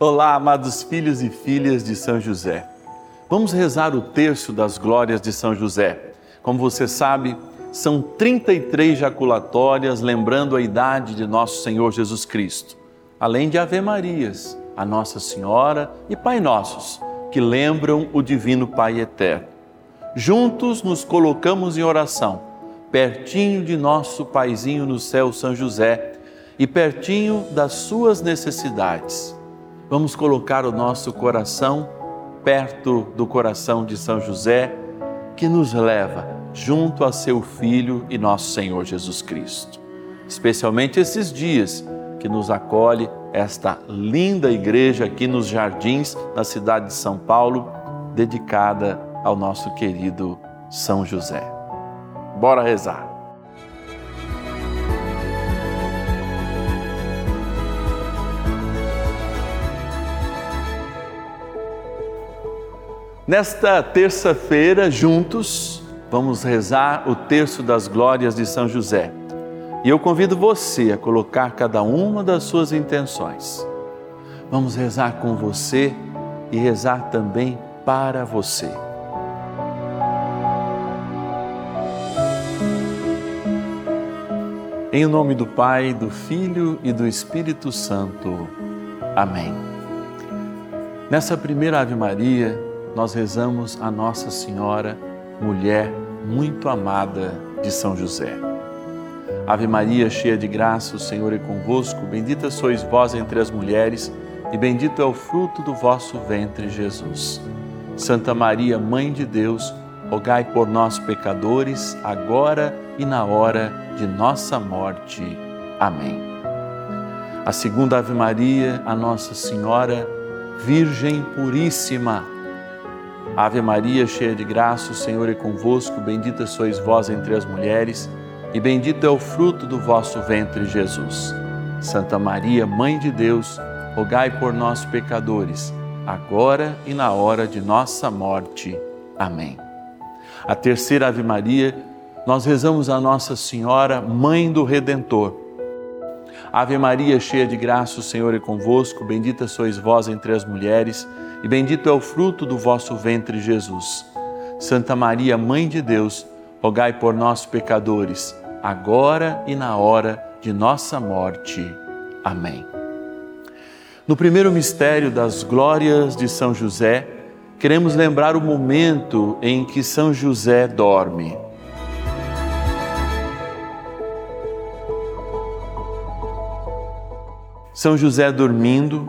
Olá, amados filhos e filhas de São José. Vamos rezar o terço das glórias de São José. Como você sabe, são 33 jaculatórias lembrando a idade de nosso Senhor Jesus Cristo, além de Ave Marias, a Nossa Senhora e Pai Nossos, que lembram o Divino Pai Eterno. Juntos nos colocamos em oração, pertinho de nosso Paizinho no céu, São José, e pertinho das suas necessidades Vamos colocar o nosso coração perto do coração de São José, que nos leva junto a seu Filho e nosso Senhor Jesus Cristo. Especialmente esses dias que nos acolhe esta linda igreja aqui nos jardins da cidade de São Paulo, dedicada ao nosso querido São José. Bora rezar. Nesta terça-feira, juntos, vamos rezar o terço das glórias de São José. E eu convido você a colocar cada uma das suas intenções. Vamos rezar com você e rezar também para você. Em nome do Pai, do Filho e do Espírito Santo. Amém. Nessa primeira Ave Maria, nós rezamos a Nossa Senhora, mulher muito amada de São José. Ave Maria, cheia de graça, o Senhor é convosco, bendita sois vós entre as mulheres, e bendito é o fruto do vosso ventre, Jesus. Santa Maria, Mãe de Deus, rogai por nós, pecadores, agora e na hora de nossa morte. Amém. A segunda Ave Maria, a Nossa Senhora, Virgem Puríssima, Ave Maria, cheia de graça, o Senhor é convosco, bendita sois vós entre as mulheres, e bendito é o fruto do vosso ventre, Jesus. Santa Maria, Mãe de Deus, rogai por nós, pecadores, agora e na hora de nossa morte. Amém. A terceira Ave Maria, nós rezamos a Nossa Senhora, Mãe do Redentor. Ave Maria, cheia de graça, o Senhor é convosco, bendita sois vós entre as mulheres, e bendito é o fruto do vosso ventre, Jesus. Santa Maria, Mãe de Deus, rogai por nós, pecadores, agora e na hora de nossa morte. Amém. No primeiro mistério das glórias de São José, queremos lembrar o momento em que São José dorme. São José dormindo,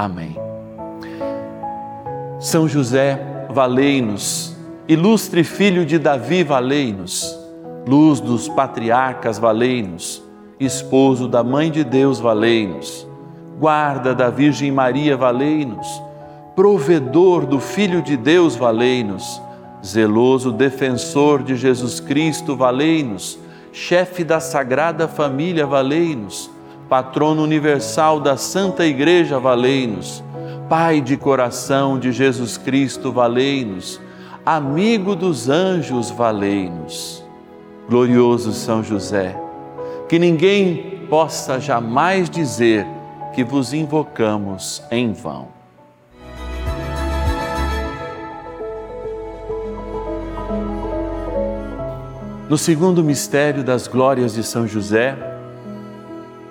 Amém. São José, valei-nos. Ilustre filho de Davi, valei-nos. Luz dos patriarcas, valei-nos. Esposo da Mãe de Deus, valei-nos. Guarda da Virgem Maria, valei-nos. Provedor do Filho de Deus, valei-nos. Zeloso defensor de Jesus Cristo, valei-nos. Chefe da Sagrada Família, valei-nos patrono universal da Santa Igreja, valei-nos. Pai de coração de Jesus Cristo, valei-nos. Amigo dos anjos, valei-nos. Glorioso São José, que ninguém possa jamais dizer que vos invocamos em vão. No segundo mistério das glórias de São José,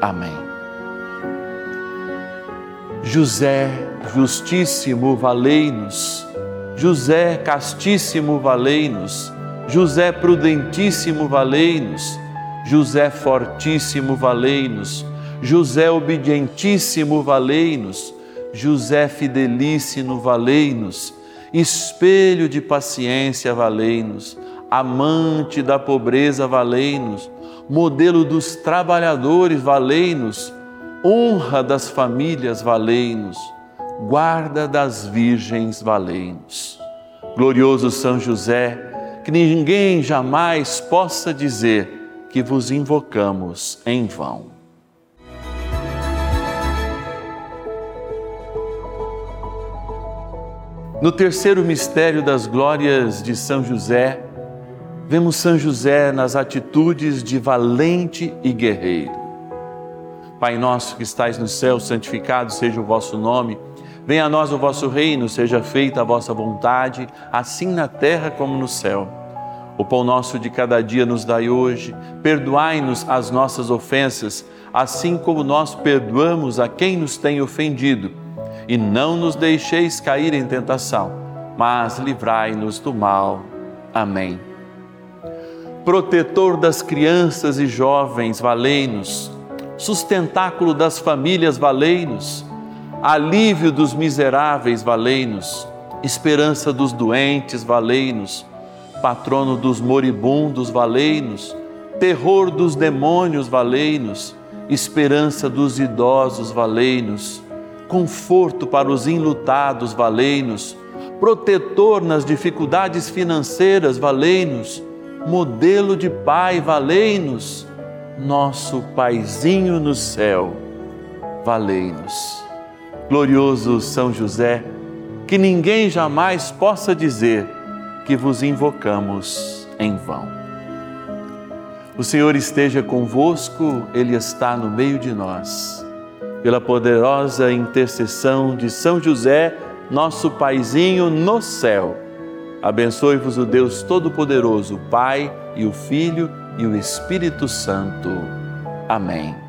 Amém. José Justíssimo, valei-nos. José Castíssimo, valei-nos. José Prudentíssimo, valei-nos. José Fortíssimo, valei-nos. José Obedientíssimo, valei-nos. José Fidelíssimo, valei-nos. Espelho de paciência, valei-nos. Amante da pobreza, valei-nos. Modelo dos trabalhadores, valei-nos honra das famílias, valei-nos, guarda das virgens, valei-nos. Glorioso São José, que ninguém jamais possa dizer que vos invocamos em vão. No terceiro mistério das glórias de São José, vemos São José nas atitudes de valente e guerreiro. Pai nosso que estais no céu, santificado seja o vosso nome. Venha a nós o vosso reino, seja feita a vossa vontade, assim na terra como no céu. O pão nosso de cada dia nos dai hoje. Perdoai-nos as nossas ofensas, assim como nós perdoamos a quem nos tem ofendido. E não nos deixeis cair em tentação, mas livrai-nos do mal. Amém. Protetor das crianças e jovens, valei-nos sustentáculo das famílias, valei-nos, alívio dos miseráveis, valei-nos, esperança dos doentes, valei-nos, patrono dos moribundos, valei-nos, terror dos demônios, valei-nos, esperança dos idosos, valei-nos, conforto para os enlutados, valei-nos, protetor nas dificuldades financeiras, valei-nos, modelo de pai, valei-nos nosso Paizinho no céu, valei-nos. Glorioso São José, que ninguém jamais possa dizer que vos invocamos em vão. O Senhor esteja convosco, Ele está no meio de nós. Pela poderosa intercessão de São José, nosso Paizinho no céu, abençoe-vos o Deus Todo-Poderoso, o Pai e o Filho e o Espírito Santo. Amém.